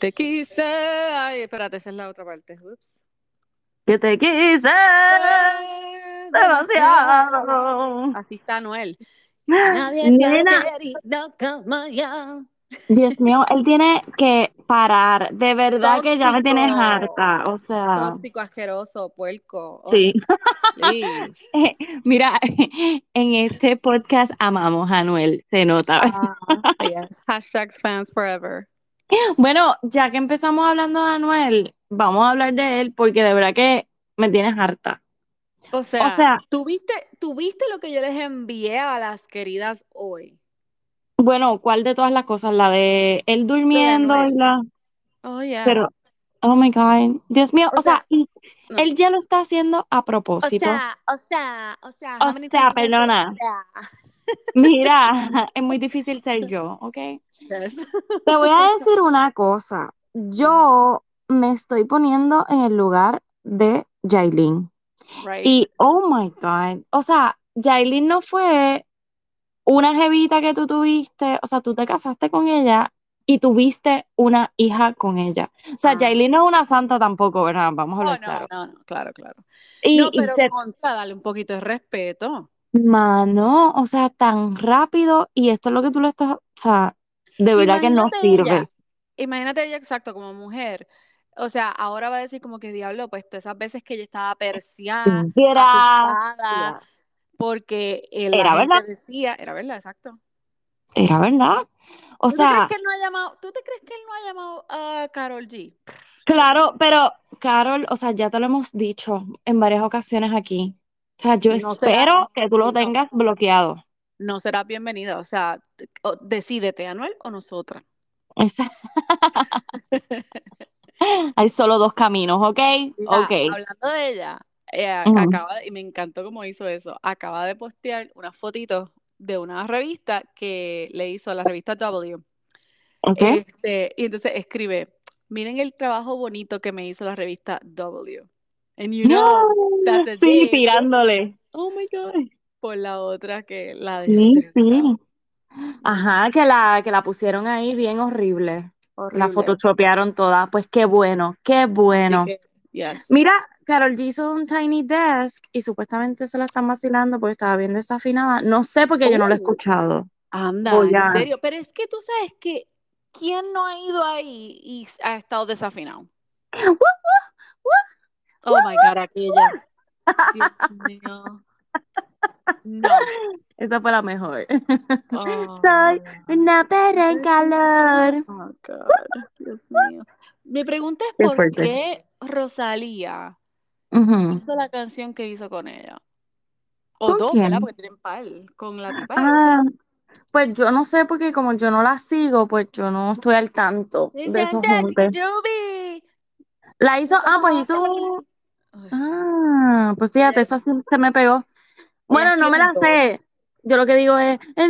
te quise. Ay, espérate, esa es la otra parte. Ups. Que te quise demasiado. Así está Noel. Nadie te Nena, ha querido como yo. Dios mío, él tiene que parar. De verdad que ya me tienes harta. O sea, Tóxico, asqueroso, puerco. Oh, sí. please. Mira, en este podcast amamos a Anuel, se nota. Ah, yes. Hashtags fans forever. Bueno, ya que empezamos hablando de Anuel, vamos a hablar de él porque de verdad que me tienes harta. O sea, O sea, ¿tuviste, ¿tuviste lo que yo les envié a las queridas hoy? bueno, ¿cuál de todas las cosas? La de él durmiendo y la... Oh, yeah. Pero, oh my God, Dios mío, O o sea, no. él ya lo está haciendo a O propósito. sea, o sea, o sea, O sea, I say, perdona. o sea? Mira, es muy difícil ser yo, ¿ok? Yes. Te voy a decir una cosa. Yo me estoy poniendo en el lugar de Yailin. Right. Y, oh my God, o sea, Yailin no fue una jevita que tú tuviste, o sea, tú te casaste con ella y tuviste una hija con ella. O sea, Ah. Yailin no es una santa tampoco, ¿verdad? Vamos a Oh, hablar no, claro. no, no, claro, claro. Y, No, y pero se, contra, dale un poquito de respeto. Mano, o sea, tan rápido y esto es lo que tú le estás, o sea, de verdad que no sirve. ella, imagínate ella exacto como mujer. O sea, ahora va a decir como que diablo, pues todas esas veces que ella estaba perseada, asustada, porque eh, la Era verdad, decía, era verdad, exacto. era verdad. O ¿Tú te crees sea, que él no ha llamado, tú te crees que él no ha llamado a Carol G? claro, pero Carol, o sea, ya te lo hemos dicho en varias ocasiones aquí. O sea, yo No será, espero que tú lo tengas bloqueado. no será bienvenida. O sea, decídete, Anuel o nosotras. Esa- Hay solo dos caminos, ¿ok? Hablando de ella, Ujú. acaba de- y me encantó cómo hizo eso. Acaba de postear unas fotitos de una revista que le hizo a la revista W. Ok. Este, y entonces escribe, miren el trabajo bonito que me hizo la revista W. And you know a Sí, tirándole. Oh my God. por la otra que la Sí, sí. Ajá, que la, que la pusieron ahí bien horrible. La photoshopearon toda. Pues qué bueno, qué bueno. que, yes. Mira, Carol G hizo un Tiny Desk y supuestamente se la están vacilando porque estaba bien desafinada. No sé porque yo no la he Oh, escuchado. anda, en serio. Pero es que tú sabes que ¿quién no ha ido ahí y ha estado desafinado? Oh my God, aquella. Dios mío. No. Esa fue la mejor. Oh, Soy una perra en calor. oh God, Dios mío. Mi pregunta es Qué por fuerte. qué Rosalía hizo la canción que hizo con ella. O ¿Con dos, ¿verdad? quién? Porque tienen par con la tipa. Ah, pues yo no sé porque como yo no la sigo, pues yo no estoy al tanto de esos juntes. La hizo, ah, pues hizo un, ah, pues fíjate, esa sí se me pegó. Bueno, no me la sé. Yo lo que digo es, "Eh,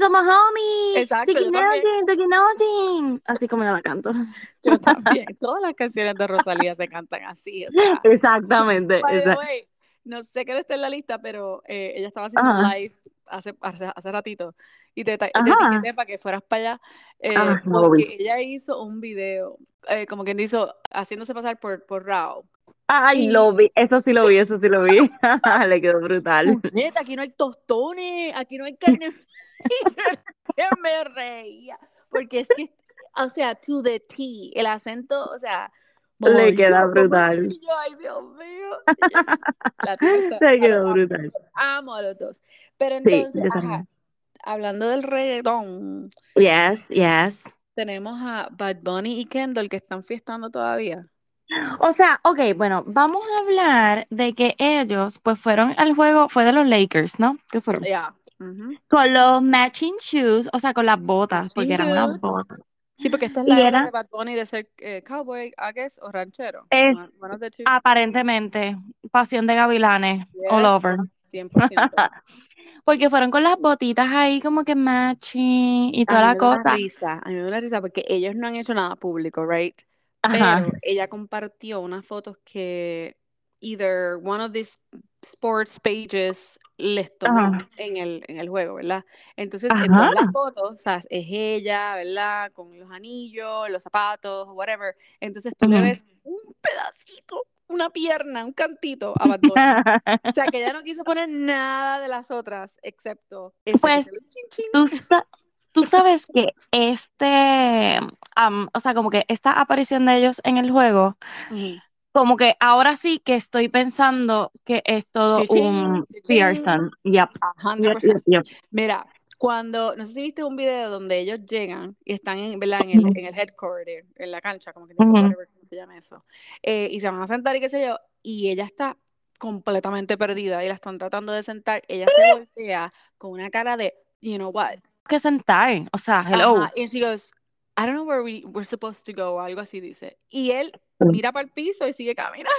somos homies, Exacto, yo también. nothing, chicken nothing". Así como yo la canto. Yo también. Todas las canciones de Rosalía se cantan así. O sea, Exactamente. by the exact- way, no sé qué está en la lista, pero eh, ella estaba haciendo un live hace, hace, hace ratito y te, te etiqueté para que fueras para allá eh, Ah, no porque ella hizo un video, eh, como quien hizo, haciéndose pasar por, por Rao. Ay, lo vi, eso sí lo vi, eso sí lo vi. Le quedó brutal. Neta, aquí no hay tostones, aquí no hay carne. me reía. Porque es que, o sea, to the T, el acento, o sea. Le "Ay, queda brutal. yo, Ay, Dios mío. La tipa está- Le quedó amo, brutal. amo a los dos. Pero entonces, ajá, hablando del reggaetón, Yes, yes. tenemos a Bad Bunny y Kendall que están fiestando todavía. O sea, ok, bueno, vamos a hablar de que ellos, pues fueron al juego, fue de los Lakers, ¿no? ¿Qué fueron? Ujú. Con los matching shoes, o sea, con las botas, porque eran unas boots. botas. Sí, porque esta es Y la era era- de Bad Bunny de ser eh, cowboy, I guess, o ranchero. Es-. Aparentemente, pasión de gavilanes, all over. 100%. Porque fueron con las botitas ahí como que matching y A toda mí la me da una cosa. risa, a mí me da risa porque ellos no han hecho nada público, right? Ajá. Pero ella compartió unas fotos que either one of these sports pages les tomó Ajá. en el, en el juego, ¿verdad? Entonces, en Ajá. todas las fotos, o sea, es ella, ¿verdad? Con los anillos, los zapatos, whatever. Entonces tú le Ujú. ves un pedacito, una pierna, un cantito a Bad Bunny. O sea, que ella no quiso poner nada de las otras, excepto ese Pues, chin, chin. Tú, sa- tú sabes que este, am, o sea, como que esta aparición de ellos en el juego, como que ahora sí que estoy pensando que es todo Chichín, un. Pearson. Yep, A yep, 100%. yep, yep. Mira, cuando, no sé si viste un video donde ellos llegan y están en, ¿verdad? en, el, en el headquarter, en la cancha, como que Ujú. whatever, ¿cómo se llama eso? Eh, y se van a sentar y qué sé yo, y ella está completamente perdida y la están tratando de sentar, ella se voltea con una cara de, you know what? Que sentar, o sea, hello. Ajá, y she goes, I don't know where we, we're supposed to go, o algo así dice. Y él Sí. mira para el piso y sigue caminando.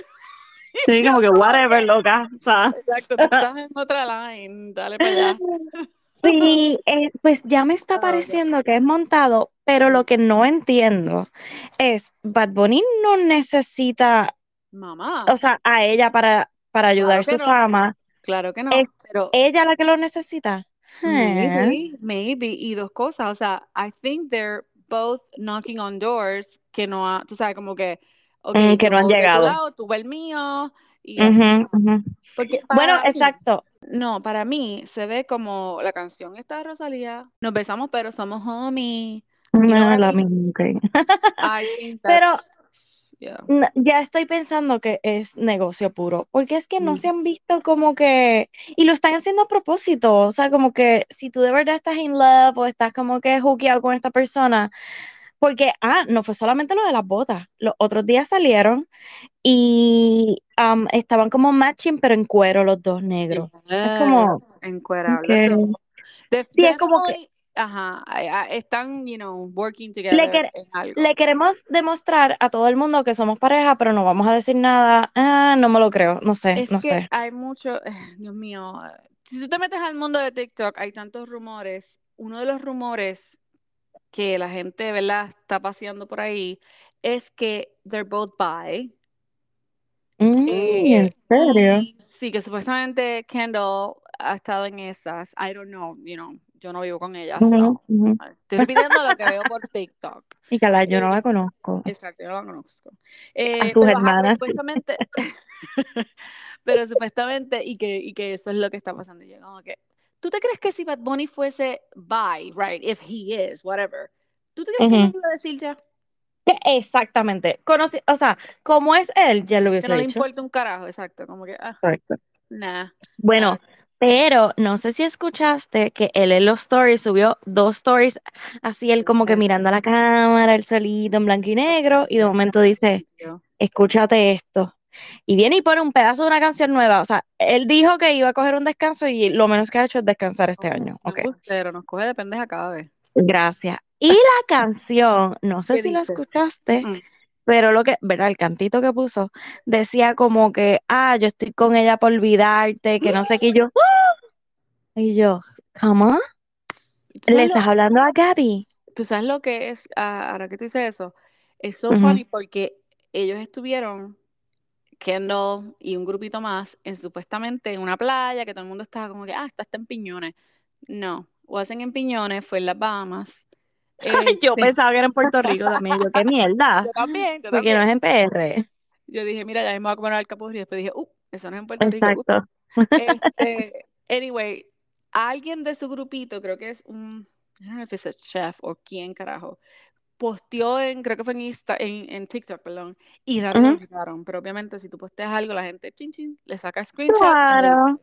Sí, como que whatever, loca. O sea. exacto, tú estás en otra line, dale para allá. Sí, eh, pues ya me está God. pareciendo que es montado, pero lo que no entiendo es, Bad Bunny no necesita, Mamá. o sea, a ella para, para Claro ayudar que su no, fama. claro que no, ¿Es pero ella la que lo necesita? Maybe, maybe, y dos cosas, o sea, I think they're both knocking on doors que no ha, tú sabes, como que, mm, que no han llegado. lado, tú ve el mío, y. Porque Bueno, mí, exacto. no, para mí se ve como la canción esta de Rosalía, nos besamos pero somos homies, No, what I la misma. ok. I think Pero yeah. ya estoy pensando que es negocio puro, porque es que no Mm. se han visto como que, y lo están haciendo a propósito, o sea, como que si tú de verdad estás in love o estás como que hookeado con esta persona, porque, ah, no fue solamente lo de las botas, los otros días salieron y estaban como matching, pero en cuero los dos negros. Es como que, So, def- sí, es como que ajá, I- están, you know, working le, together quer- en algo. le queremos demostrar a todo el mundo que somos pareja, pero no vamos a decir nada. Ah, no me lo creo, no sé, Es no que sé. hay mucho, Dios mío, si tú te metes al mundo de TikTok, hay tantos rumores. Uno de los rumores que la gente, ¿verdad?, está paseando por ahí es que they're both bi. Mm, ¿en Eh, serio? y sí, que supuestamente Kendall ha estado en esas. I don't know, you know, yo no vivo con ella, so. Estoy repitiendo lo que veo por TikTok. Y cala, yo no Eh, la conozco. exacto, yo no la conozco. A Eh, sus pero, ajá, pero hermanas. supuestamente, pero supuestamente, y que, y que eso es lo que está pasando. Y yo como que, ¿tú te crees que si Bad Bunny fuese bi, right, if he is, whatever, ¿tú te crees que Ujú. lo iba a decir ya? Que Exactamente. Conoci- o sea, como es él, ya lo Que hubiese no le importa un carajo, exacto, como que, ah, Exacto. nah. Bueno, pero no sé si escuchaste que él en los stories subió dos stories, así él como que mirando a la cámara, el solito en blanco y negro, y de momento dice, escúchate esto. Y viene y pone un pedazo de una canción nueva. O sea, él dijo que iba a coger un descanso y lo menos que ha hecho es descansar este año. Embustero, nos coge de pendeja cada vez. gracias. Y la canción, no sé ¿Qué si la escuchaste, Mm. pero lo que, ¿verdad? El cantito que puso decía como que, ah, yo estoy con ella por olvidarte, que no sé qué, y yo, ¡ah! Y yo, ¿cómo? ¿Tú ¿Le estás lo, hablando a Gaby? tú sabes lo que es, ah, ahora que tú dices eso? Es so Ujú, funny porque ellos estuvieron, Kendall y un grupito más, en supuestamente en una playa, que todo el mundo estaba como que, ah, está hasta en Piñones. No, wasn't en Piñones, fue en las Bahamas. Ay, yo Este, pensaba que era en Puerto Rico también, yo, qué mierda, yo también, yo porque no también. es en PR. Yo dije, mira, ya mismo voy a comer alcapurri. Y después dije, uh, eso no es en Puerto Rico. ups. Exacto. Este, anyway, alguien de su grupito, creo que es un, I don't know if it's a chef o quién carajo, posteó en, creo que fue en, Insta, en, en TikTok, perdón, y rápido quitaron. Pero obviamente si tú posteas algo, la gente, chin, chin, le saca screenshot. Claro.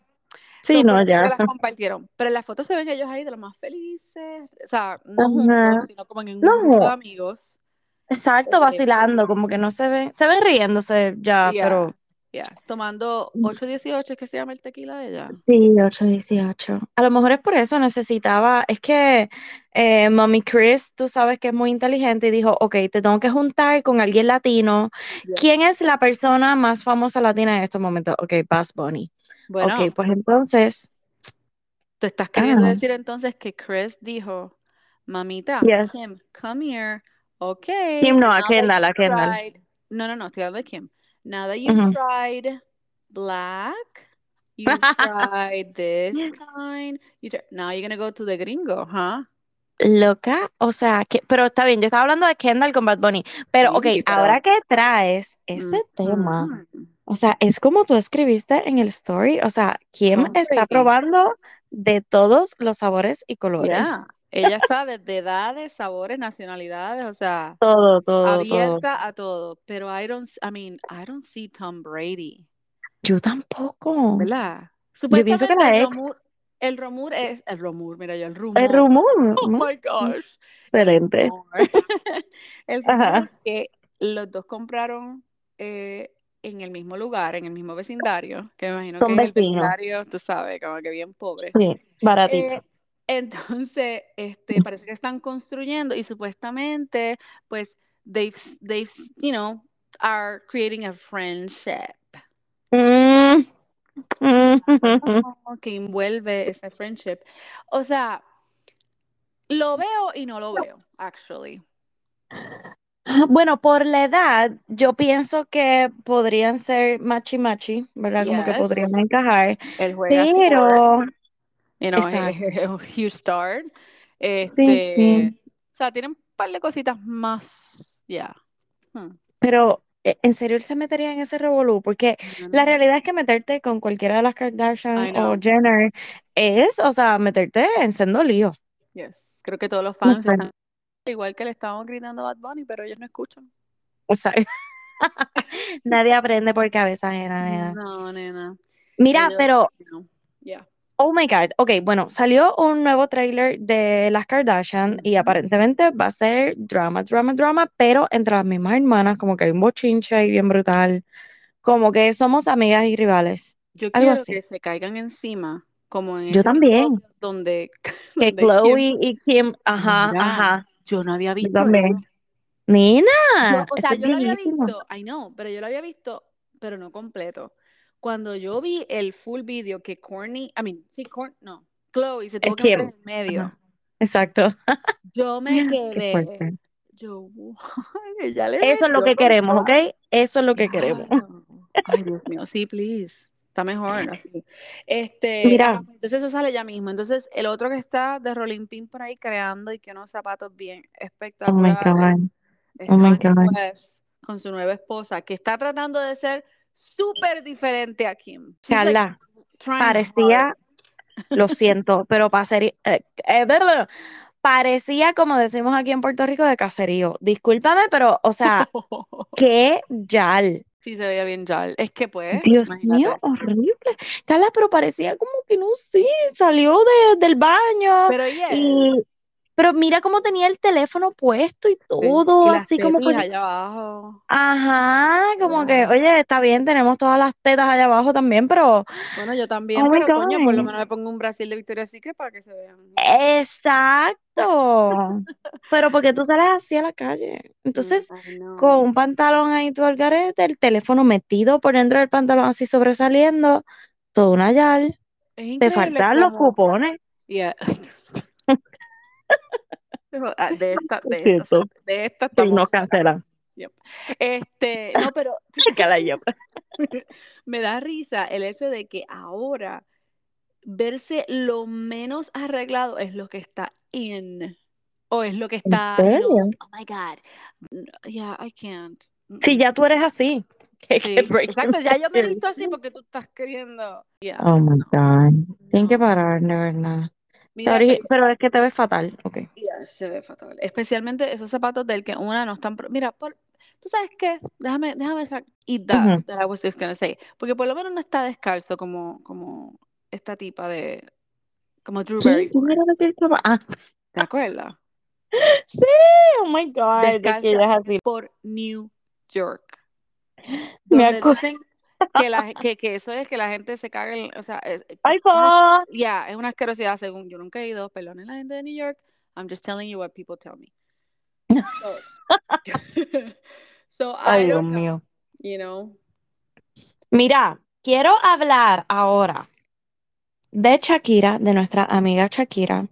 Sí, So, no, ya. las compartieron. Pero en las fotos se ven ellos ahí de los más felices, o sea, no juntos, sino como en un grupo de amigos. exacto, Eh, vacilando, como que no se ven, se ven riéndose ya, yeah, pero yeah, tomando 818, es que se llama el tequila de ella. sí, 818. A lo mejor es por eso necesitaba, es que eh, Mommy Chris, tú sabes que es muy inteligente y dijo, ok, te tengo que juntar con alguien latino. Yeah. ¿Quién es la persona más famosa latina en estos momentos? Ok, Bass Bunny. Ok, Bueno, pues entonces, tú estás queriendo ah, decir entonces que Chris dijo, mamita, yes. Kim, come here. Ok, Kim no, a Kendall, a Kendall. no, no, no, estoy hablando de Kim. Now that you've tried black, You tried this kind. You try- now you're gonna go to the gringo, huh? Loca, o sea, que, pero está bien, yo estaba hablando de Kendall con Bad Bunny, pero ok, Sí, pero- ahora que traes ese tema, o sea, es como tú escribiste en el story, o sea, Kim está probando de todos los sabores y colores. Yeah. Ella está desde edades, sabores, nacionalidades, o sea, Todo, todo, todo. abierta a todo. Pero I don't, I mean, I don't see Tom Brady, Yo tampoco. ¿verdad? Yo pienso que Supuestamente la el ex, rumor, el rumor es, el rumor, mira yo, el rumor. el rumor, Oh my gosh. Excelente. rumor. El rumor es que los dos compraron eh, en el mismo lugar, en el mismo vecindario, que me imagino Son que es el vecinos. vecindario, tú sabes, como que bien pobre. Sí, baratito. Eh, entonces, este, parece que están construyendo y supuestamente, pues, they've, they've, you know, are creating a friendship Mm, que envuelve ese friendship. O sea, lo veo y no lo veo, actually. Bueno, por la edad, yo pienso que podrían ser machi machi, ¿verdad? Como que podrían encajar. Él juega sport, Pero, you know, exacto. es un huge start. Sí, Este, sí. o sea, tienen un par de cositas más, ya. Hmm. Pero, eh, ¿en serio él se metería en ese revolú? Porque la realidad es que meterte con cualquiera de las Kardashian o Jenner es, o sea, meterte en sendo lío. Yes. Creo que todos los No fans sé. están igual que le estamos gritando a Bad Bunny, pero ellos no escuchan. O sea, nadie aprende por cabeza ajena, nena. No, nena. Mira, Ellos, pero yeah. Oh my God. Ok, bueno, salió un nuevo trailer de las Kardashian y aparentemente va a ser drama, drama, drama, pero entre las mismas hermanas, como que hay un bochinche ahí bien brutal, como que somos amigas y rivales, Yo algo quiero así. que se caigan encima, como en Yo también, donde, que donde Kim, Chloe y Kim, ajá, mira, ajá, yo no había visto también. Nina, o sea, yo lo había visto, I know, pero yo lo había visto, pero no completo. Cuando yo vi el full video que Courtney, I mean, sí, Courtney, no, Chloe se tuvo que en el medio. ajá, exacto. Yo me quedé, yo, le Eso es lo que queremos. ¿ok? Eso es lo que queremos. Ay, Dios mío, sí, please. Está mejor así. Este, Mira, ajá, entonces eso sale ya mismo. Entonces, el otro que está de Rolling Pin por ahí creando y que unos zapatos bien oh my espectaculares God, oh my God. West con su nueva esposa, que está tratando de ser súper diferente a Kim. She's like Carla, hard. parecía Lo siento, pero pasaría, eh, eh, bla. parecía, como decimos aquí en Puerto Rico, de caserío. Discúlpame, pero, o sea, qué yal. Sí, se veía bien ya. Es que pues, Dios mío, horrible. Carla, pero parecía como que no sé, salió de- del baño Pero y él, y, pero mira cómo tenía el teléfono puesto y sí. todo, Y así como allá abajo. ajá, como que, oye, está bien, tenemos todas las tetas allá abajo también, pero, Bueno, yo también, oh pero coño, por lo menos me pongo un Brasil de Victoria's Secret para que se vean. Exacto. Pero porque tú sales así a la calle. Entonces, con un pantalón ahí todo el garete, el teléfono metido por dentro del pantalón así sobresaliendo, todo una yal. Te faltan los cupones. Yeah. Ah, De esta, de esta, de esta Sí, estamos fuera. cancelan. Este, no, pero ¿tú sabes qué Cala me, da risa el hecho de que ahora verse lo menos arreglado es lo que está in. O es lo que ¿En está, know, serio? oh my God. No, Yeah, I can't. Si Mm-mm. ya tú eres así. Que, Sí, exacto, ya yo me he visto así porque tú estás queriendo. Yeah, Oh my no, God. Tienen que no. parar, de verdad. Mira, Sorry, pero es que te ves fatal. Ok. ya, se ve fatal. Especialmente esos zapatos del que una no están. Mira, por, ¿tú sabes qué? Déjame, déjame eat that, Ujú. that I was just gonna say. Porque por lo menos no está descalzo como, como esta tipa de. Como Drew ¿Quién? ¿Quién Barrymore. Ah, ¿Te acuerdas? sí. Oh my God. Es que ella es así. por New York. Me acuerdo. dicen que, la, que, que eso es que la gente se caga en, o sea, es, es ¡Ay, una, fa! ya, es una asquerosidad según yo nunca he ido, perdonen la gente de New York, I'm just telling you what people tell me. So, so Ay, I Dios don't know, mío. you know. Mira, quiero hablar ahora de Shakira, de nuestra amiga Shakira,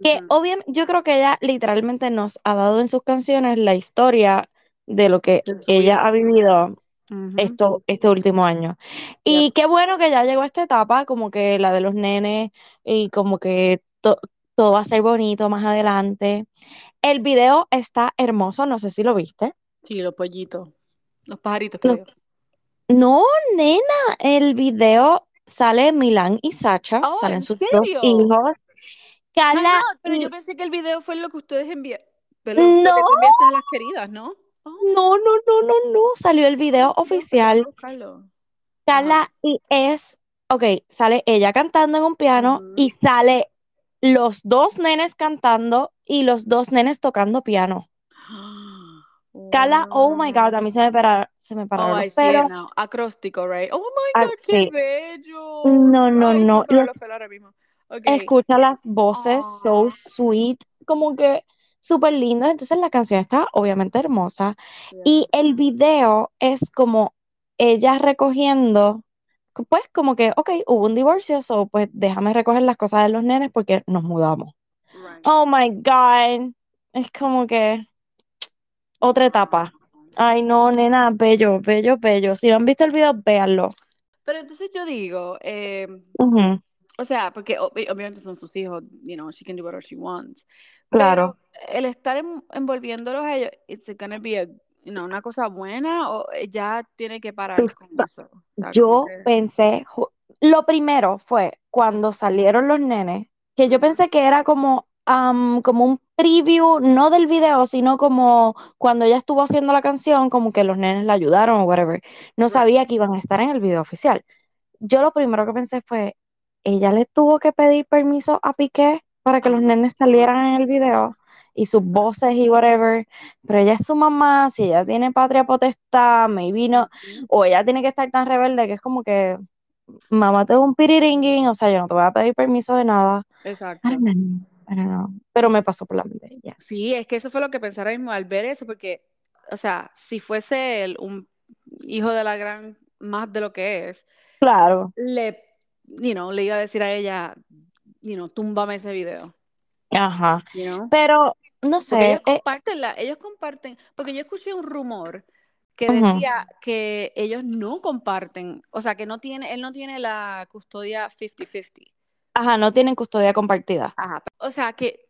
que Ujú. obviamente yo creo que ella literalmente nos ha dado en sus canciones la historia de lo que ella ha vivido Esto, este último año. Y qué bueno que ya llegó esta etapa, como que la de los nenes, y como que to- todo va a ser bonito más adelante. El video está hermoso, no sé si lo viste. Sí, los pollitos. Los pajaritos, creo. No, nena, el video sale Milán y Sacha, Oh, salen ¿en sus serio? dos hijos. No, pero yo pensé que el video fue lo que ustedes enviaron. Que No. enviaste a las queridas, ¿no? Oh, no, no, no, no, no, salió el video oficial. Carla, y es, ok, sale ella cantando en un piano y sale los dos nenes cantando y los dos nenes tocando piano. Carla, oh my God, a mí se me pararon, se me Oh, pararon I los pelos. Acróstico, right? Oh my Ah, God, qué bello. No, no, Ay, no, los- los. Escucha las voces, so Aw. sweet, como que súper lindas. Entonces la canción está obviamente hermosa. Yeah. Y el video es como ella recogiendo, pues como que, ok, hubo un divorcio, so pues déjame recoger las cosas de los nenes porque nos mudamos. Right. Oh my God, es como que otra etapa. Ay, no, nena, bello, bello, bello. Si no han visto el video, véanlo. Pero entonces yo digo, eh, Ujú, o sea, porque obvi- obviamente son sus hijos, you know, she can do whatever she wants. Claro. Pero el estar en- envolviéndolos a ellos, it's gonna be a, you know, una cosa buena o ya tiene que parar Tú con eso. O sea, como Yo que- pensé, lo primero fue cuando salieron los nenes, que yo pensé que era como, am, como un preview, no del video, sino como cuando ella estuvo haciendo la canción, como que los nenes la ayudaron o whatever. No sabía que iban a estar en el video oficial. Yo lo primero que pensé fue, ella le tuvo que pedir permiso a Piqué para que los nenes salieran en el video y sus voces y whatever, pero ella es su mamá, si ella tiene patria potestad, maybe no, o ella tiene que estar tan rebelde que es como que mamá te da un piriringui, o sea, yo no te voy a pedir permiso de nada. Exacto. don't know. Pero me pasó por la mente, yes. Sí, es que eso fue lo que pensé ahora mismo al ver eso, porque, o sea, si fuese él un hijo de la gran, más de lo que es, Claro, le, you know, le iba a decir a ella, you know, túmbame ese video, ajá. you know. Pero no Porque sé, ellos eh, comparten la, ellos comparten, porque yo escuché un rumor que decía que ellos no comparten, o sea, que no tiene, él no tiene la custodia 50-50. ajá, no tienen custodia compartida. Ajá. O sea, que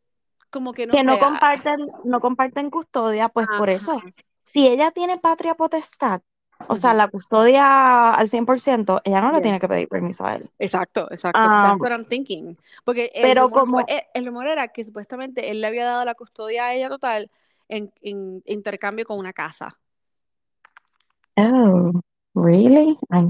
como que no Que no comparten, no comparten custodia, pues por eso, si ella tiene patria potestad, o sea, la custodia al 100%, ella no le Yeah. tiene que pedir permiso a él. Exacto, exacto. Ah, That's what I'm thinking. Porque el pero rumor como, fue, eh, el rumor era que supuestamente él le había dado la custodia a ella total en, en intercambio con una casa. oh, really? Ay,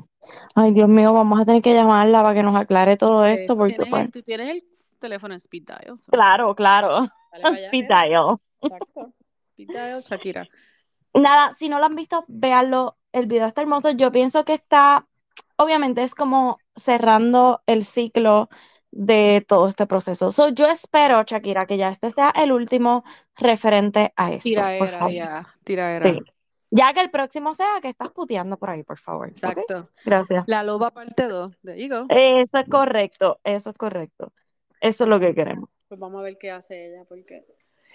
ay, Dios mío, vamos a tener que llamarla para que nos aclare todo Eh, esto, tú porque tienes pues, el, tú tienes el teléfono en speed dial. so, claro, claro, allá, speed dial. Exacto. Speed dial, Shakira. Nada, si no lo han visto, véanlo. El video está hermoso. Yo pienso que está, obviamente, es como cerrando el ciclo de todo este proceso. So, yo espero, Shakira, que ya este sea el último referente a esto, por Tiraera, favor. ya. Sí. Ya que el próximo sea que estás puteando por ahí, por favor. Exacto. Gracias. La loba parte 2. There you go. Eso es correcto, eso es correcto. Eso es lo que queremos. Pues vamos a ver qué hace ella, porque.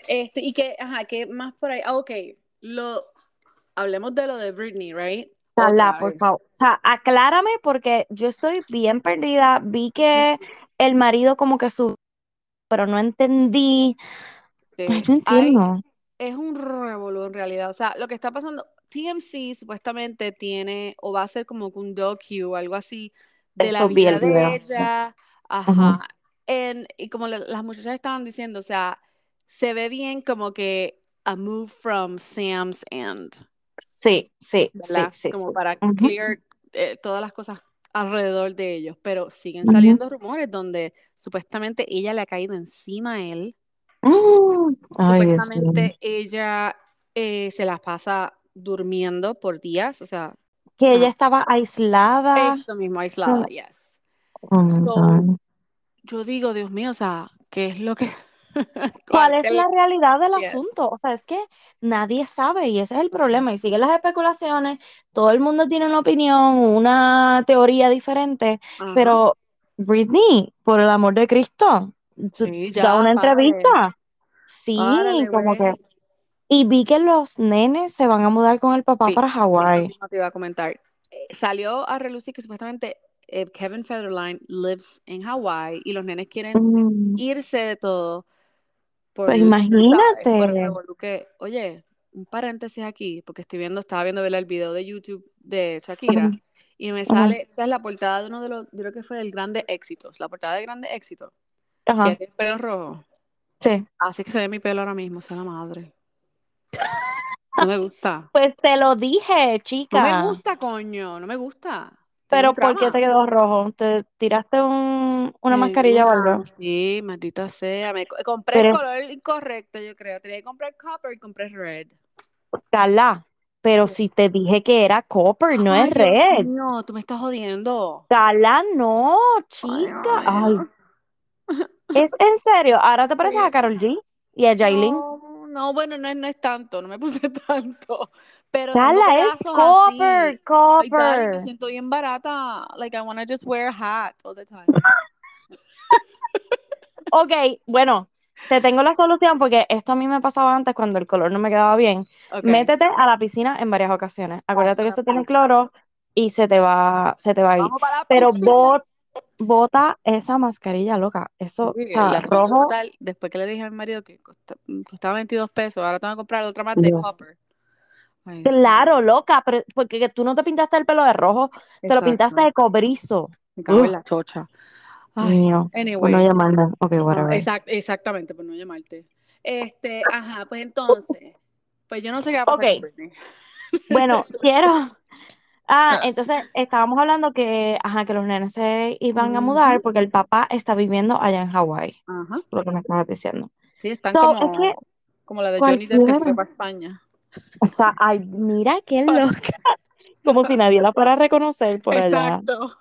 Este, y que, ajá, ¿qué más por ahí? Ah, ok. Lo, hablemos de lo de Britney, right? Otra por favor. O sea, aclárame porque yo estoy bien perdida. Vi que el marido como que subió, pero no entendí. Ay, no entiendo. es un revolú en realidad. O sea, lo que está pasando, TMC supuestamente tiene, o va a ser como un docu o algo así, de la el vida de ella. Ajá. En- y como le- las muchachas estaban diciendo, o sea, se ve bien como que a move from Sam's end, Sí, sí, sí, ¿verdad? sí, Como sí. para clear eh, todas las cosas alrededor de ellos. Pero siguen saliendo rumores donde supuestamente ella le ha caído encima a él. Mm. Supuestamente ella eh, se las pasa durmiendo por días, o sea, Que ella estaba aislada. eso mismo, aislada, Mm, yes. Oh So, yo digo, Dios mío, o sea, ¿qué es lo que, ¿Cuál es la realidad del yes, asunto? O sea, es que nadie sabe y ese es el problema. Y siguen las especulaciones, todo el mundo tiene una opinión, una teoría diferente, pero Britney, por el amor de Cristo, sí, da una entrevista. Sí, párale, como que. Y vi que los nenes se van a mudar con el papá Sí, para Hawái. te iba a comentar. Eh, salió a relucir que supuestamente eh, Kevin Federline lives en Hawái y los nenes quieren Mm, irse de todo por, Pues por imagínate. que, oye, un paréntesis aquí, porque estoy viendo, estaba viendo ¿verdad? el video de YouTube de Shakira y me sale, esa es la portada de uno de los, creo que fue el Grande Éxitos, la portada de Grande Éxitos, que Ajá, tiene el pelo rojo. sí. Así que se ve mi pelo ahora mismo, sea la madre. No me gusta. Pues te lo dije, No me chica. gusta, coño, no me gusta. Pero ¿por qué te quedó rojo? ¿Te tiraste un, una Eh, mascarilla o algo? sí, maldita sea. Me co- compré Pero el es color incorrecto, yo creo. Tenía que comprar copper y compré red. Gala. Pero si te dije que era copper, no es Ay, red. mío, tú me estás jodiendo. Gala, no, chica. Ay, es en serio. Ahora te pareces a Sí. Karol G y a Yailin. No, no, bueno, no es, no es tanto, no me puse tanto. Pero Gala, es copper, así. Dali, me copper. siento bien barata. Like, I wanna just wear a hat all the time. Ok, bueno, te tengo la solución porque esto a mí me pasaba antes cuando el color no me quedaba bien. Ok. Métete a la piscina en varias ocasiones. Acuérdate que eso tiene cloro y se te va, se te va a ir. Pero bota esa mascarilla loca. Eso, o Sí, sea, tengo que rojo. botar después que le dije a mi marido que costa- costaba 22 pesos. Ahora tengo que comprar otra más de copper. Ay, sí. Claro, loca, pero porque que tú no te pintaste el pelo de rojo, te lo pintaste de cobrizo. Me cago en Ugh, la chocha. Ay, no anyway. llamarme. Ok, Ah, whatever. exact- exactamente, por no llamarte. Este, ajá, pues entonces, pues yo no sé qué va a pasar Ok, con Britney. bueno, quiero. Ah, entonces estábamos hablando que, ajá, que los nenes se iban a mudar porque el papá está viviendo allá en Hawái. Ajá. Es lo que me estabas diciendo. Sí, están So, es como, que como la de Johnny Depp que se fue para España. O sea, ay, mira qué Para- loca. Como si nadie la fuera a reconocer por allá. Exacto.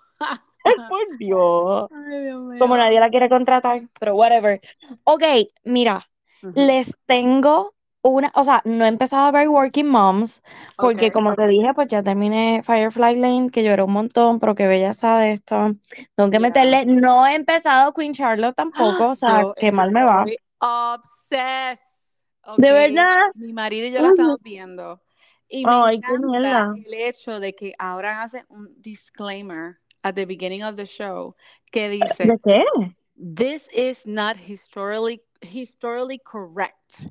Por Dios. Ay, Dios Como mío. nadie la quiere contratar, pero whatever. Ok, mira, les tengo una, o sea, no he empezado a ver Working Moms, porque como te dije, pues ya terminé Firefly Lane, que lloré un montón, pero qué belleza de esto. Tengo que meterle, no he empezado Queen Charlotte tampoco, o sea, qué mal me va. estoy obsessed. De verdad. Mi marido y yo la estamos viendo. Y me Ay, encanta el hecho de que ahora hacen un disclaimer at the beginning of the show que dice, ¿De qué? this is not historically historically correct.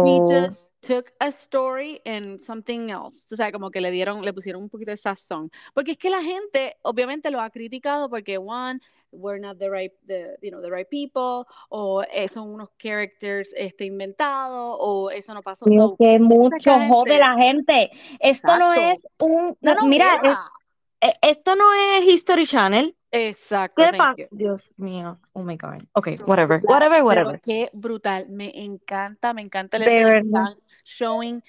We Oh, just took a story and something else. O sea, como que le dieron, le pusieron un poquito de sazón. Porque es que la gente, obviamente, lo ha criticado porque, one, we're not the right, the, you know, the right people, o eh, son unos characters este, inventados, o eso no pasó. sí, So, que mucho mucha jode gente, la gente. Esto no es un, una no, mira, es- eh, esto no es History Channel. Exacto. Dios mío. Oh my God. Ok, whatever, whatever, pero whatever. qué brutal, me encanta, me encanta el están showing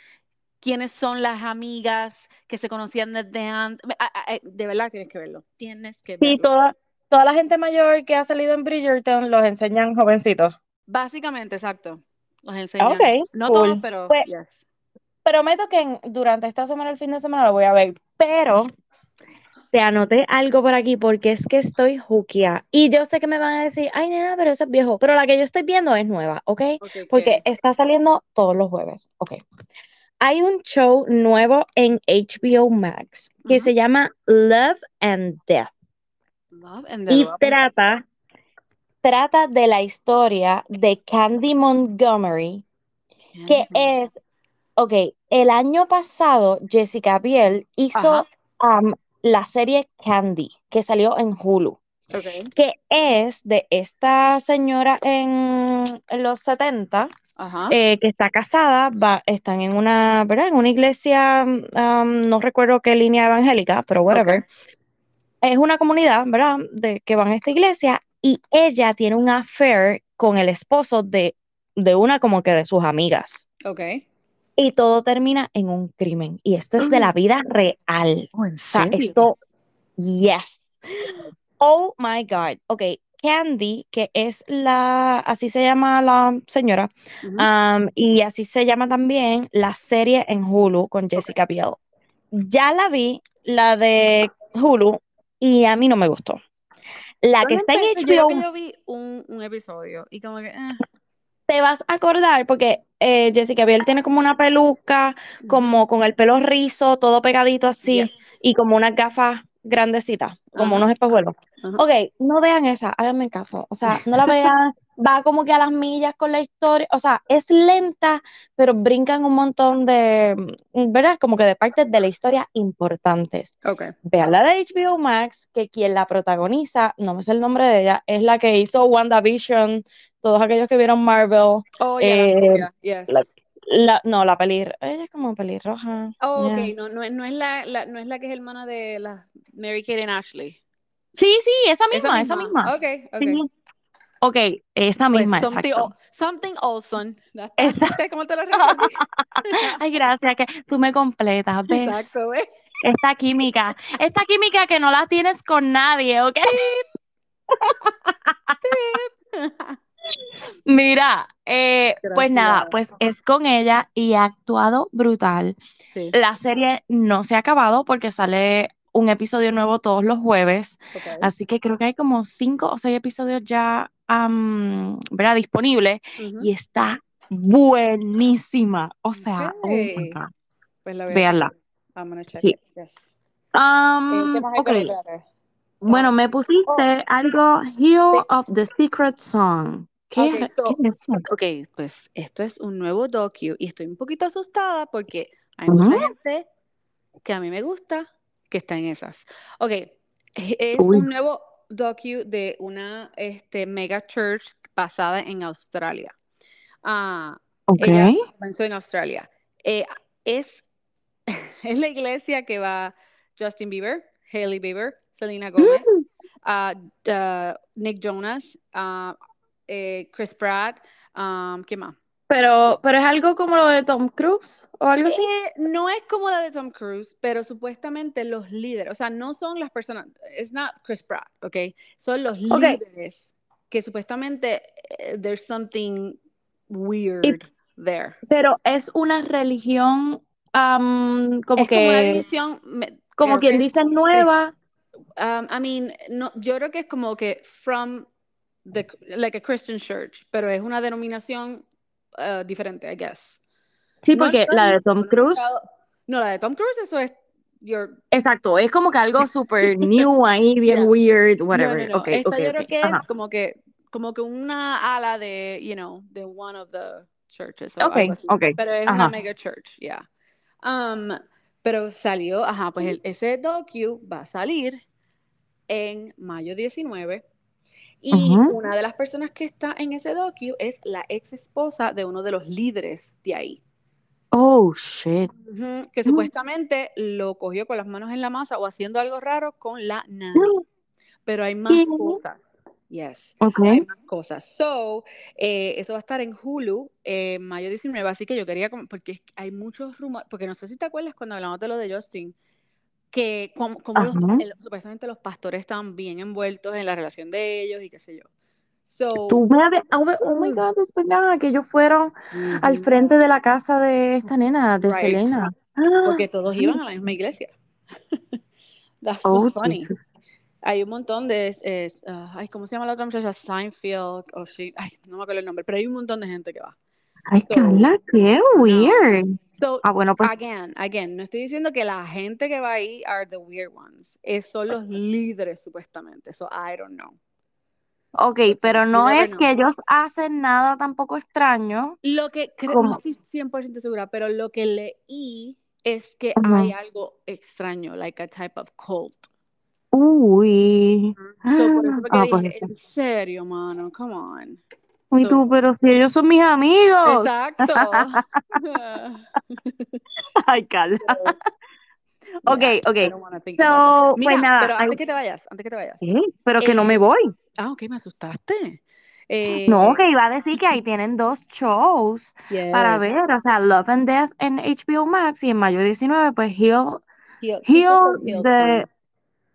quiénes son las amigas que se conocían desde antes. A- De verdad tienes que verlo, tienes que Sí, verlo. toda, toda la gente mayor que ha salido en Bridgerton los enseñan jovencitos. Básicamente, exacto, los enseñan. Ok, No todos, pero Pues yes. prometo que en- durante esta semana, el fin de semana, lo voy a ver. Pero te anoté algo por aquí porque es que estoy juquia. Y yo sé que me van a decir, ay, nena, pero eso es viejo. Pero la que yo estoy viendo es nueva, ¿ok? Ok, Porque está saliendo todos los jueves. Ok. Hay un show nuevo en HBO Max que se llama Love and Death. Love and the Y trata, trata de la historia de Candy Montgomery, que es, ok, el año pasado Jessica Biel hizo um, la serie Candy, que salió en Hulu, ok, que es de esta señora en, los 70, ajá, eh, que está casada, va, están en una, ¿verdad? En una iglesia, um, no recuerdo qué línea evangélica, pero whatever. Es una comunidad, ¿verdad? De que van a esta iglesia y ella tiene un affair con el esposo de, de una como que de sus amigas. ok. Y todo termina en un crimen. Y esto es de la vida real. Oh, ¿en O sea, serio? esto, yes. Oh my God. Ok, Candy, que es la, así se llama la señora, um, y así se llama también la serie en Hulu con. Jessica Biel. Ya la vi, la de Hulu, y a mí no me gustó. La que está en empecé, yo creo que HBO, yo vi un, un episodio y como que, eh, te vas a acordar porque eh, Jessica Biel tiene como una peluca, como con el pelo rizo, todo pegadito así, Yes. y como unas gafas grandecitas, como Ajá. unos espejuelos. Ajá. Ok, no vean esa, háganme caso. O sea, no la vean, va como que a las millas con la historia. O sea, es lenta, pero brincan un montón de, mm, ¿verdad? Como que de partes de la historia importantes. Ok. Vean la de HBO Max, que quien la protagoniza, no me sé el nombre de ella, es la que hizo WandaVision, todos aquellos que vieron Marvel. Oh, yeah, Eh, rubia, yes. la- La, no, la pelir, ella es como pelirroja. Oh, ok, yeah. no, no, es- no es la, la- no es la que es hermana de la Mary Kate and Ashley. Sí, sí, esa Esa misma, esa misma. Ok, ok. Sí. Ok, esa Pues misma, something, exacto. something. ¿Viste Exacto. cómo te lo? Ay, gracias, que tú me completas, ¿ves? Exacto, ¿ves? Esta química, esta química que no la tienes con nadie, ¿ok? Mira, eh, pues nada, pues es con ella y ha actuado brutal. Sí, La serie no se ha acabado porque sale un episodio nuevo todos los jueves, así que creo que hay como cinco o seis episodios ya, Disponibles Ujú. y está buenísima. O sea, oh my. God. Pues la Sí. yes. Eh, bueno, me pusiste algo Hill of the Secret Song. ¿Qué, Ok, es- so- qué es eso? Ok, pues esto es un nuevo docu y estoy un poquito asustada porque hay mucha gente que a mí me gusta que está en esas. Ok, es Uy. un nuevo docu de una este, mega church basada en Australia. Ah, Ok. ella comenzó en Australia. Eh, es, es la iglesia que va Justin Bieber, Hailey Bieber, Selena Gomez, Mm. ah, ah, Nick Jonas, eh, Chris Pratt, ¿qué más? Pero, pero es algo como lo de Tom Cruise o algo así. Eh, no es como la de Tom Cruise, pero supuestamente los líderes, o sea, no son las personas, es not Chris Pratt, ¿ok? Son los Ok. líderes que supuestamente eh, there's something weird there. Pero es una religión am, como es como una que, división, me- como quien que- dice nueva. um, I mean, no, yo creo que es como que from the, like a Christian church, pero es una denominación uh, diferente, I guess. Sí, No porque la de Tom Cruise, No, la de Tom Cruise, eso es your exacto, es como que algo súper new ahí, bien Yeah. weird, whatever. no, no. Ok, Esta ok, yo creo que Ajá. es como que, como que una ala de, you know, de one of the churches Ok, ok, Pero es una mega church, yeah. Um, pero salió, ajá, pues el- ese docu va a salir en mayo 19 y Ujú. una de las personas que está en ese docu es la ex esposa de uno de los líderes de ahí. Oh, shit. Ujú, que Mm. supuestamente lo cogió con las manos en la masa o haciendo algo raro con la nani. Pero hay más cosas. Yes. Ok. Hay más cosas. So, eh, eso va a estar en Hulu eh, mayo 19. Así que yo quería, porque hay muchos rumores, porque no sé si te acuerdas cuando hablamos de lo de Justin, que como, como los, el- supuestamente los pastores estaban bien envueltos en la relación de ellos y qué sé yo. So, Tú me oh, oh my God, es verdad que ellos fueron al ujú, frente de la casa de esta nena, de Right. Selena. porque todos iban a la misma iglesia. That's Oh, funny. Jesus. Hay un montón de, eh, ah, ay, ¿cómo se llama la otra muchacha? Seinfeld, o she, ay, no me acuerdo el nombre, pero hay un montón de gente que va. Ay, So, Carla, qué weird. So, Ah, bueno, pues again, again, no estoy diciendo que la gente que va ahí are the weird ones. Es, son los líderes, supuestamente. So, I don't know. Ok, pero no es que ellos hacen nada tampoco extraño. Lo que creo, no estoy 100% segura, pero lo que leí es que hay algo extraño, like a type of cult. Uy. So, por eso Ah, dije, pues eso. en serio, mano, come on. Uy, So, tú, pero si ellos son mis amigos. exacto. Ay, Carla. Ok, yeah, ok. So, pues Mira, nada. pero ay, antes que te vayas, antes que te vayas. Pero que no Eh, me voy. Ah, ok, me asustaste. No, Eh, que iba a decir que ahí tienen dos shows para ver, o sea, Love and Death en HBO Max y en mayo 19, pues Heal, Heal- Heal Sun.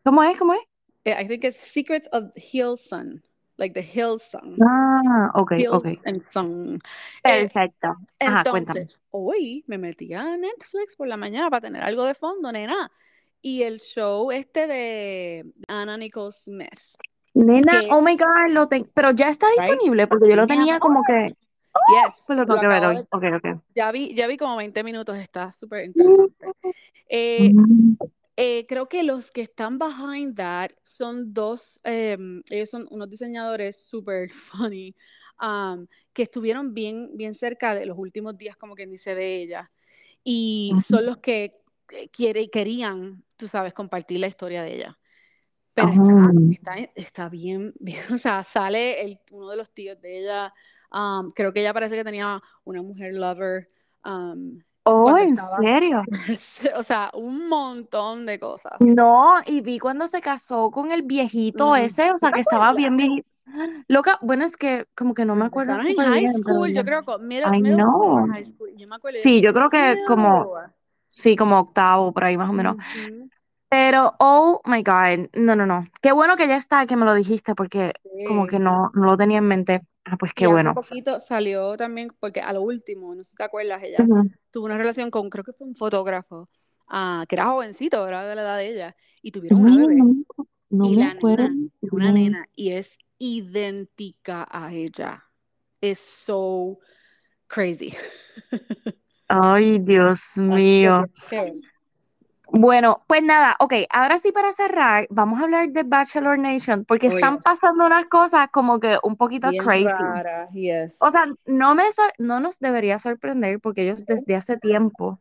¿cómo es? ¿Cómo es? Eh, I think it's Secrets of Hill Sun. Like the Hill Sun. Ah, ok, Hill ok. and Sun. Eh, Perfecto. Ajá, cuéntame. entonces, hoy me metí a Netflix por la mañana para tener algo de fondo, nena. Y el show este de Anna Nicole Smith. Nena, que- oh my God, lo ten- pero ya está Right? disponible porque yo lo tenía como que, Yes, Pues lo tengo lo que ver hoy. de- Ok, ok. ya vi, ya vi como 20 minutos, está súper interesante. Eh, Mm. Eh, creo que los que están behind that son dos, em, ellos son unos diseñadores súper funny, um, que estuvieron bien, bien cerca de los últimos días, como quien dice, de ella. Y son los que eh, quiere, querían, tú sabes, compartir la historia de ella. Pero está, Oh. está, está bien, bien, o sea, sale el, uno de los tíos de ella, um, creo que ella parece que tenía una mujer lover, um, Oh, ¿en estaba, serio? o sea, un montón de cosas. No, y vi cuando se casó con el viejito Mm, ese, o ¿tú sea, que estaba bien viejito. Loca, bueno, es que como que no me acuerdo en bien, yo creo que middle, I middle school know. or high school. Yo me acuerdo, yo Sí, yo creo que como, sí, como octavo, por ahí más o menos. Ujú, Pero, oh my God, no, no, no. Qué bueno que ya está, que me lo dijiste, porque como que no, no lo tenía en mente. Ah, pues qué Y hace bueno. poquito salió también, porque a lo último, no sé si te acuerdas, ella tuvo una relación con, creo que fue un fotógrafo, ah, que era jovencito, era de la edad de ella, y tuvieron una bebé. no, no Y me la acuerdo nena, es una nena, y es idéntica a ella. Es so crazy. Ay, Dios mío. Bueno, pues nada, ok, ahora sí para cerrar, vamos a hablar de Bachelor Nation, porque Oh, están yes. pasando unas cosas como que un poquito Bien crazy. rara, yes. O sea, no me no nos debería sorprender porque ellos desde hace tiempo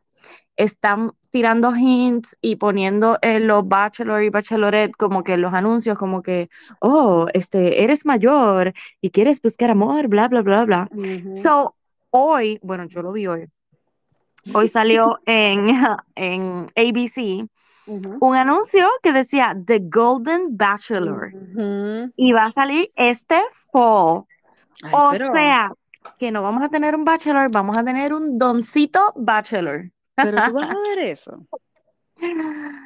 están tirando hints y poniendo en los Bachelor y Bachelorette como que los anuncios como que, oh, este, eres mayor y quieres buscar amor, bla, bla, bla, bla. Ujú. So, hoy, bueno, yo lo vi hoy, hoy salió en, en ABC un anuncio que decía The Golden Bachelor y va a salir este fall. Ay, O pero, sea, que no vamos a tener un bachelor, vamos a tener un doncito bachelor. pero tú vas a ver eso.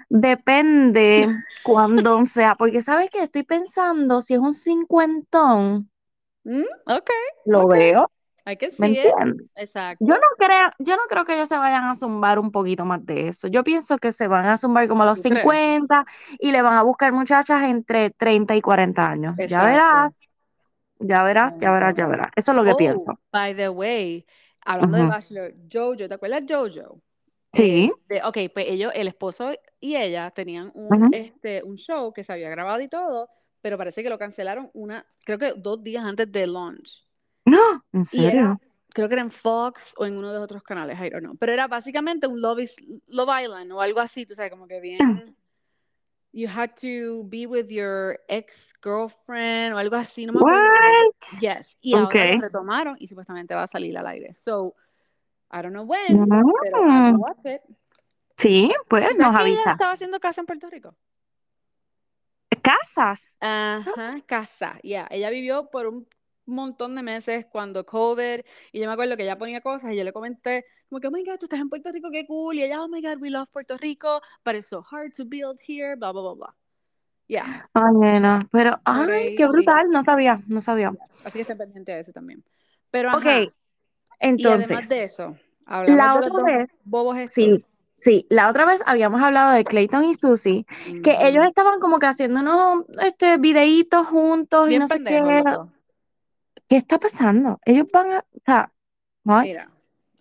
Depende cuándo sea, porque sabes que estoy pensando si es un cincuentón, Mm, ok, lo veo, I can ¿me it. entiendes? Yo Exacto. no creo, yo no creo que ellos se vayan a zumbar un poquito más de eso. Yo pienso que se van a zumbar como a los ¿Tú crees? 50 y le van a buscar muchachas entre 30 y 40 años. Ya Exacto. verás, ya verás, ya verás, ya Exacto. verás. Eso es lo que Oh, pienso. by the way, hablando de. Bachelor, Jojo, ¿te acuerdas Jojo? Sí. Este, ok, pues ellos, el esposo y ella tenían un, este, un show que se había grabado y todo, pero parece que lo cancelaron una, creo que dos días antes del launch. No, en era, serio. creo que era en Fox o en uno de los otros canales, I don't know. Pero era básicamente un Love, is, Love Island o algo así, tú sabes, como que bien. You had to be with your ex girlfriend o algo así, no me acuerdo. What? Yes. Y ahora Okay. lo retomaron y supuestamente va a salir al aire. So, I don't know when, pero I will Mm. watch it. Sí, pues ¿Tú nos avisas. estaba haciendo casa en Puerto Rico? ¿Casas? Ajá, casa, ya. Ella vivió por un montón de meses cuando COVID, y yo me acuerdo que ella ponía cosas y yo le comenté, como que, oh my God, tú estás en Puerto Rico, qué cool, y ella, oh my God, we love Puerto Rico, but it's so hard to build here, bla, bla, bla, bla. Ya, Ay, nena, pero, ay, qué crazy. brutal, no sabía, no sabía. Así que estén pendiente de eso también. Pero Ok, ajá, y además entonces, de eso, hablamos la de los otra vez, bobos estos. sí, sí, la otra vez habíamos hablado de Clayton y Susie, que ellos estaban como que haciendo unos este, videitos juntos y Bien no sé qué. dos. ¿Qué está pasando? Ellos van a, o sea? Mira,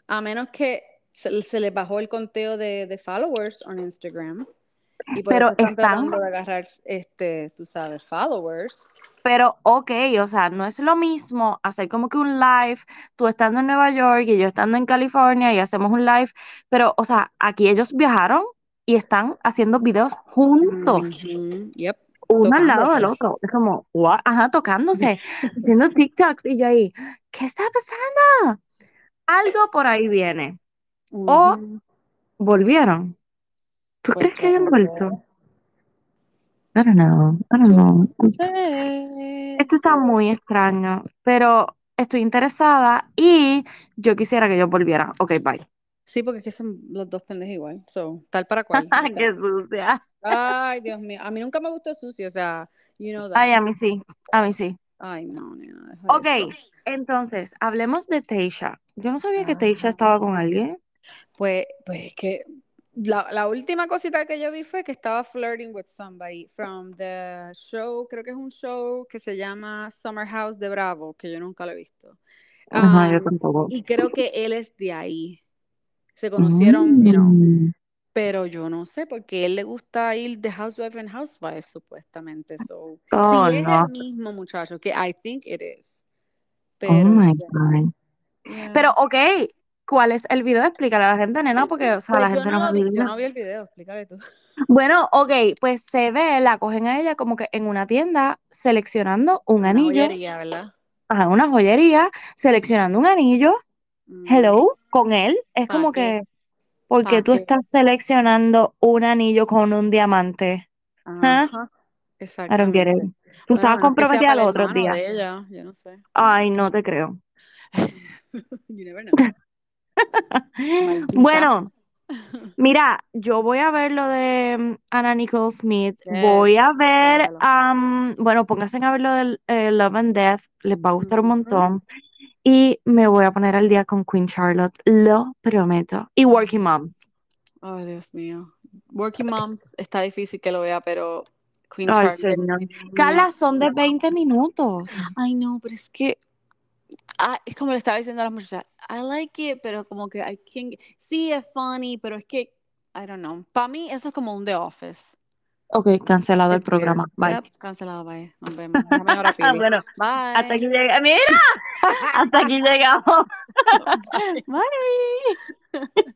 a menos que se, se les bajó el conteo de, de followers en Instagram y por Pero están están, tratando de agarrar, este, tú sabes, followers. pero ok, o sea, no es lo mismo hacer como que un live, tú estando en Nueva York y yo estando en California y hacemos un live, pero, o sea, aquí ellos viajaron y están haciendo videos juntos, Yep, uno al lado del otro. Es como, what? Ajá, tocándose, haciendo TikToks y yo ahí, ¿qué está pasando? Algo por ahí viene. O Ujú, volvieron. ¿Tú Pues crees que hayan vuelto? I don't know, I don't know. Esto está muy extraño, pero estoy interesada y yo quisiera que ellos volvieran. Ok, bye. Sí, porque es que son los dos pendejos igual. So, tal para cual. Qué sucia. Ay, Dios mío. A mí nunca me gustó sucio, o sea, you know Ay, that. a mí sí, a mí sí. Ay, no, nena, deja Ok, eso. entonces, hablemos de Teisha. Yo no sabía que Ah. Teisha estaba con alguien. Pues, pues es que la, la última cosita que yo vi fue que estaba flirting with somebody from the show, creo que es un show que se llama Summer House de Bravo, que yo nunca lo he visto. Ajá, yo Um, tampoco. y creo que él es de ahí. Se conocieron, you know, Mm. Pero yo no sé, porque a él le gusta ir de housewife en housewife, supuestamente. So, Oh, si es el mismo muchacho, que I think it is. Oh Pero, my yeah, God. yeah. Pero, ok, ¿cuál es el video? Explícale a la gente, nena, porque, o sea, la gente no no vi, yo no vi el video, explícale tú. Bueno, ok, pues se ve, la cogen a ella como que en una tienda seleccionando un Una anillo, joyería, ¿verdad? ajá, una joyería, seleccionando un anillo, Mm, hello, con él. Es ¿Pa' como que, ¿por qué ¿Pa' tú estás seleccionando un anillo con un diamante? ¿Ah? Ajá, I don't get it. exactamente. Tú Bueno, estabas comprometida los el otros días. de ella, yo no sé. Ay, no te creo. You never know. Bueno, mira, yo voy a ver lo de mm, Anna Nicole Smith. Yes, Voy a ver, bueno, pónganse a ver lo del eh, Love and Death. Les va a gustar un montón. Y me voy a poner al día con Queen Charlotte. Lo prometo. Y Working Moms. Ay, Dios mío. Working Moms está difícil que lo vea, pero Queen Ay, Charlotte. Carla, son de 20 minutos. Ay, no, pero es que ah, es como le estaba diciendo a las muchachas, I like it, pero como que I can't... Sí, es funny, pero es que, I don't know. Para mí eso es como un The Office. Ok, cancelado el weird. programa. Bye. Yep, cancelado, bye. Nos vemos. Llamen ahora a Pili. bueno, hasta aquí Bye. llega. Mira, hasta aquí llegamos. Bye. Bye.